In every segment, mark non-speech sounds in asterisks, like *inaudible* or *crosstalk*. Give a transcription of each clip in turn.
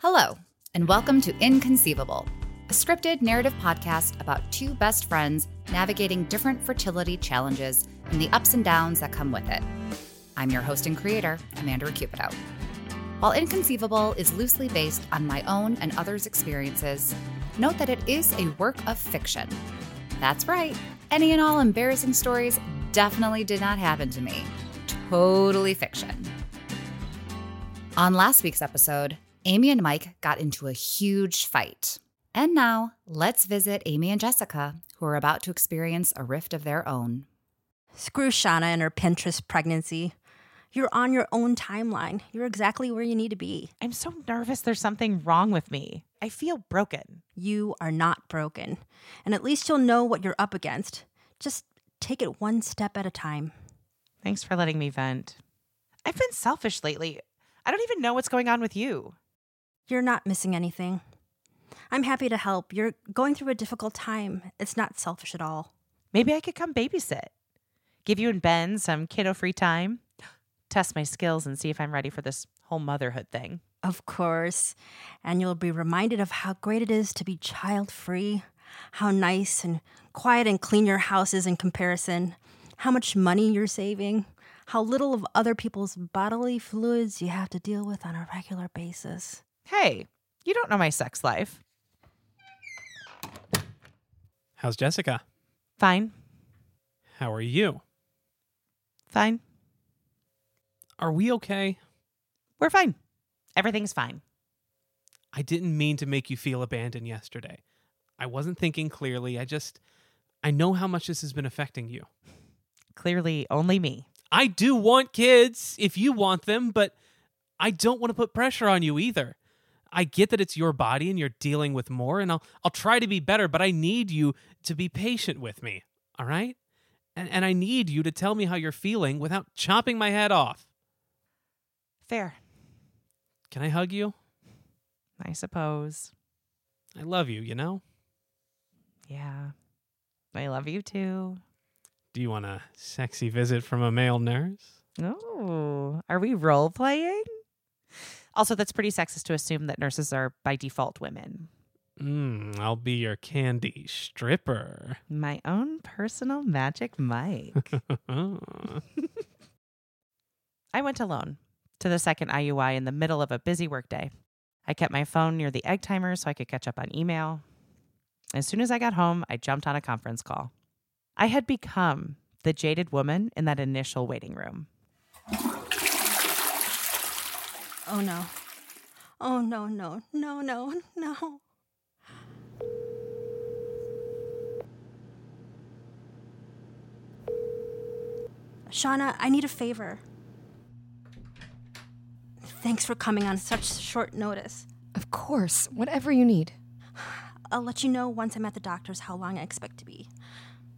Hello, and welcome to Inconceivable, a scripted narrative podcast about two best friends navigating different fertility challenges and the ups and downs that come with it. I'm your host and creator, Amanda ReCupido. While Inconceivable is loosely based on my own and others' experiences, note that it is a work of fiction. That's right, any and all embarrassing stories definitely did not happen to me. Totally fiction. On last week's episode, Amy and Mike got into a huge fight. And now, let's visit Amy and Jessica, who are about to experience a rift of their own. Screw Shauna and her Pinterest pregnancy. You're on your own timeline. You're exactly where you need to be. I'm so nervous there's something wrong with me. I feel broken. You are not broken. And at least you'll know what you're up against. Just take it one step at a time. Thanks for letting me vent. I've been selfish lately. I don't even know what's going on with you. You're not missing anything. I'm happy to help. You're going through a difficult time. It's not selfish at all. Maybe I could come babysit. Give you and Ben some kiddo free time. *gasps* Test my skills and see if I'm ready for this whole motherhood thing. Of course. And you'll be reminded of how great it is to be child free, how nice and quiet and clean your house is in comparison, how much money you're saving, how little of other people's bodily fluids you have to deal with on a regular basis. Hey, you don't know my sex life. How's Jessica? Fine. How are you? Fine. Are we okay? We're fine. Everything's fine. I didn't mean to make you feel abandoned yesterday. I wasn't thinking clearly. I just. I know how much this has been affecting you. Clearly, only me. I do want kids if you want them, but I don't want to put pressure on you either. I get that it's your body and you're dealing with more, and I'll I'll try to be better, but I need you to be patient with me. All right? And and I need you to tell me how you're feeling without chopping my head off. Fair. Can I hug you? I suppose. I love you, you know? Yeah. I love you too. Do you want a sexy visit from a male nurse? Oh, are we role playing? Also, that's pretty sexist to assume that nurses are by default women. Mm, I'll be your candy stripper. My own personal magic Mike. *laughs* *laughs* I went alone to the second IUI in the middle of a busy workday. I kept my phone near the egg timer so I could catch up on email. As soon as I got home, I jumped on a conference call. I had become the jaded woman in that initial waiting room. Oh no. Oh no, no, no, no, no. Shauna, I need a favor. Thanks for coming on such short notice. Of course, whatever you need. I'll let you know once I'm at the doctor's how long I expect to be.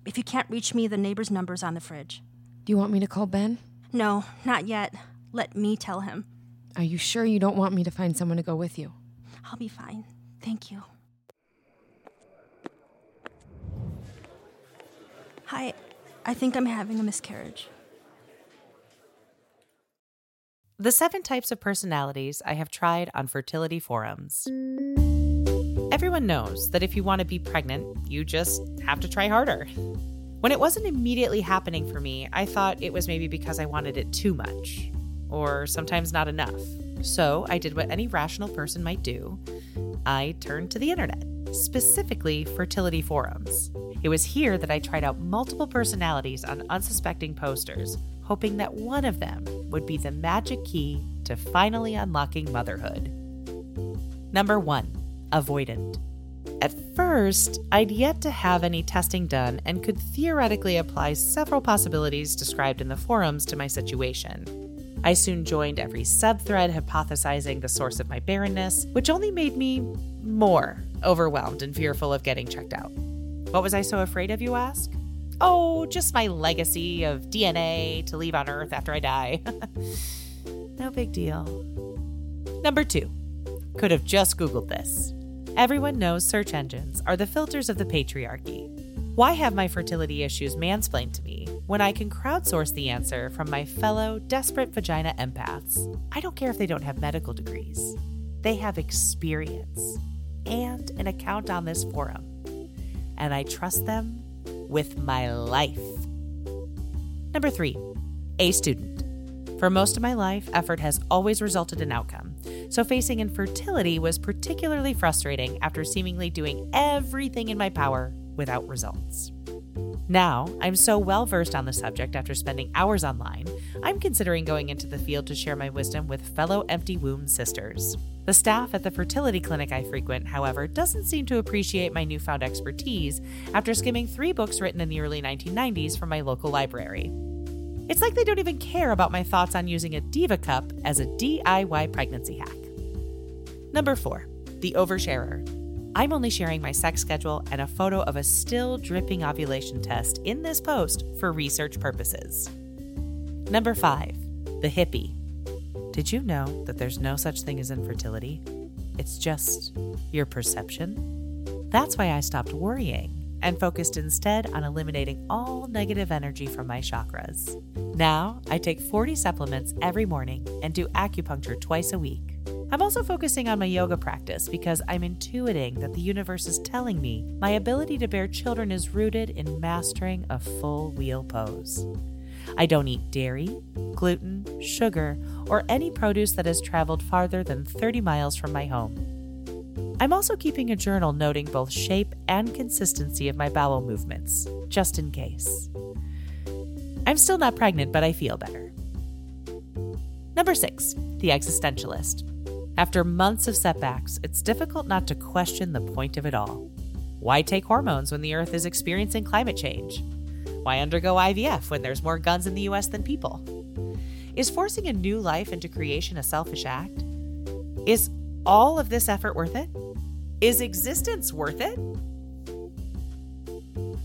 If you can't reach me, the neighbor's number's on the fridge. Do you want me to call Ben? No, not yet. Let me tell him. Are you sure you don't want me to find someone to go with you? I'll be fine. Thank you. Hi, I think I'm having a miscarriage. The seven types of personalities I have tried on fertility forums. Everyone knows that if you want to be pregnant, you just have to try harder. When it wasn't immediately happening for me, I thought it was maybe because I wanted it too much, or sometimes not enough. So I did what any rational person might do I turned to the internet, specifically fertility forums. It was here that I tried out multiple personalities on unsuspecting posters, hoping that one of them would be the magic key to finally unlocking motherhood. Number one, avoidant. At first, I'd yet to have any testing done and could theoretically apply several possibilities described in the forums to my situation. I soon joined every subthread hypothesizing the source of my barrenness, which only made me more overwhelmed and fearful of getting checked out. What was I so afraid of, you ask? Oh, just my legacy of DNA to leave on Earth after I die. *laughs* no big deal. Number two, could have just Googled this. Everyone knows search engines are the filters of the patriarchy. Why have my fertility issues mansplained to me when I can crowdsource the answer from my fellow desperate vagina empaths? I don't care if they don't have medical degrees. they have experience and an account on this forum, and I trust them with my life. Number three, a student. For most of my life, effort has always resulted in outcome. So facing infertility was particularly frustrating after seemingly doing everything in my power without results. Now, I'm so well versed on the subject after spending hours online, I'm considering going into the field to share my wisdom with fellow empty womb sisters. The staff at the fertility clinic I frequent, however, doesn't seem to appreciate my newfound expertise after skimming three books written in the early 1990s from my local library. It's like they don't even care about my thoughts on using a Diva Cup as a DIY pregnancy hack. Number four, the oversharer. I'm only sharing my sex schedule and a photo of a still dripping ovulation test in this post for research purposes. Number five, the hippie. Did you know that there's no such thing as infertility? It's just your perception. That's why I stopped worrying and focused instead on eliminating all negative energy from my chakras. Now, I take 40 supplements every morning and do acupuncture twice a week. I'm also focusing on my yoga practice because I'm intuiting that the universe is telling me my ability to bear children is rooted in mastering a full wheel pose. I don't eat dairy, gluten, sugar, or any produce that has traveled farther than 30 miles from my home. I'm also keeping a journal noting both shape and consistency of my bowel movements, just in case. I'm still not pregnant, but I feel better. Number six, the existentialist. After months of setbacks, it's difficult not to question the point of it all. Why take hormones when the Earth is experiencing climate change? Why undergo IVF when there's more guns in the US than people? Is forcing a new life into creation a selfish act? Is all of this effort worth it? Is existence worth it?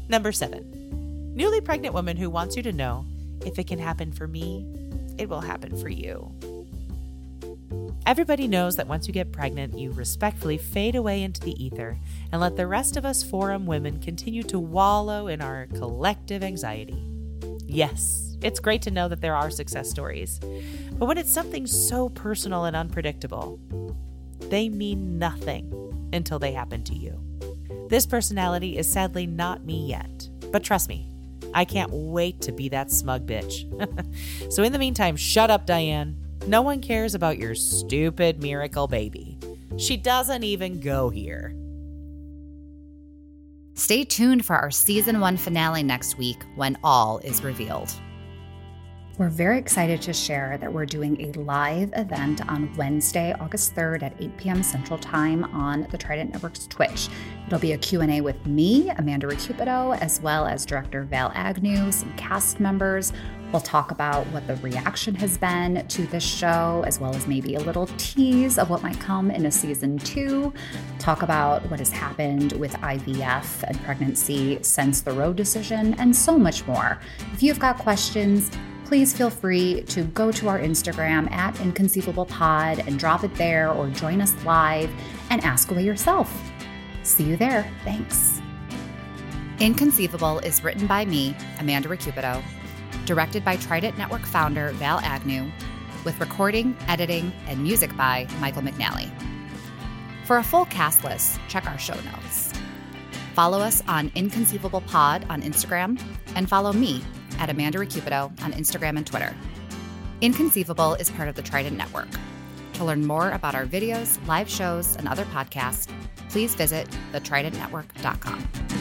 Number seven, newly pregnant woman who wants you to know if it can happen for me, it will happen for you. Everybody knows that once you get pregnant, you respectfully fade away into the ether and let the rest of us forum women continue to wallow in our collective anxiety. Yes, it's great to know that there are success stories, but when it's something so personal and unpredictable, they mean nothing until they happen to you. This personality is sadly not me yet, but trust me, I can't wait to be that smug bitch. *laughs* so, in the meantime, shut up, Diane. No one cares about your stupid miracle baby. She doesn't even go here. Stay tuned for our season one finale next week when all is revealed. We're very excited to share that we're doing a live event on Wednesday, August 3rd at 8 p.m. Central Time on the Trident Network's Twitch. It'll be a Q&A with me, Amanda Recupido, as well as director Val Agnew, some cast members. We'll talk about what the reaction has been to this show, as well as maybe a little tease of what might come in a season two. Talk about what has happened with IVF and pregnancy since the Roe decision, and so much more. If you've got questions, please feel free to go to our Instagram at inconceivablepod and drop it there or join us live and ask away yourself. See you there. Thanks. Inconceivable is written by me, Amanda Recupido, directed by Trident Network founder Val Agnew, with recording, editing, and music by Michael McNally. For a full cast list, check our show notes. Follow us on Inconceivable Pod on Instagram and follow me at Amanda Recupido on Instagram and Twitter. Inconceivable is part of the Trident Network. To learn more about our videos, live shows, and other podcasts, please visit thetridentnetwork.com.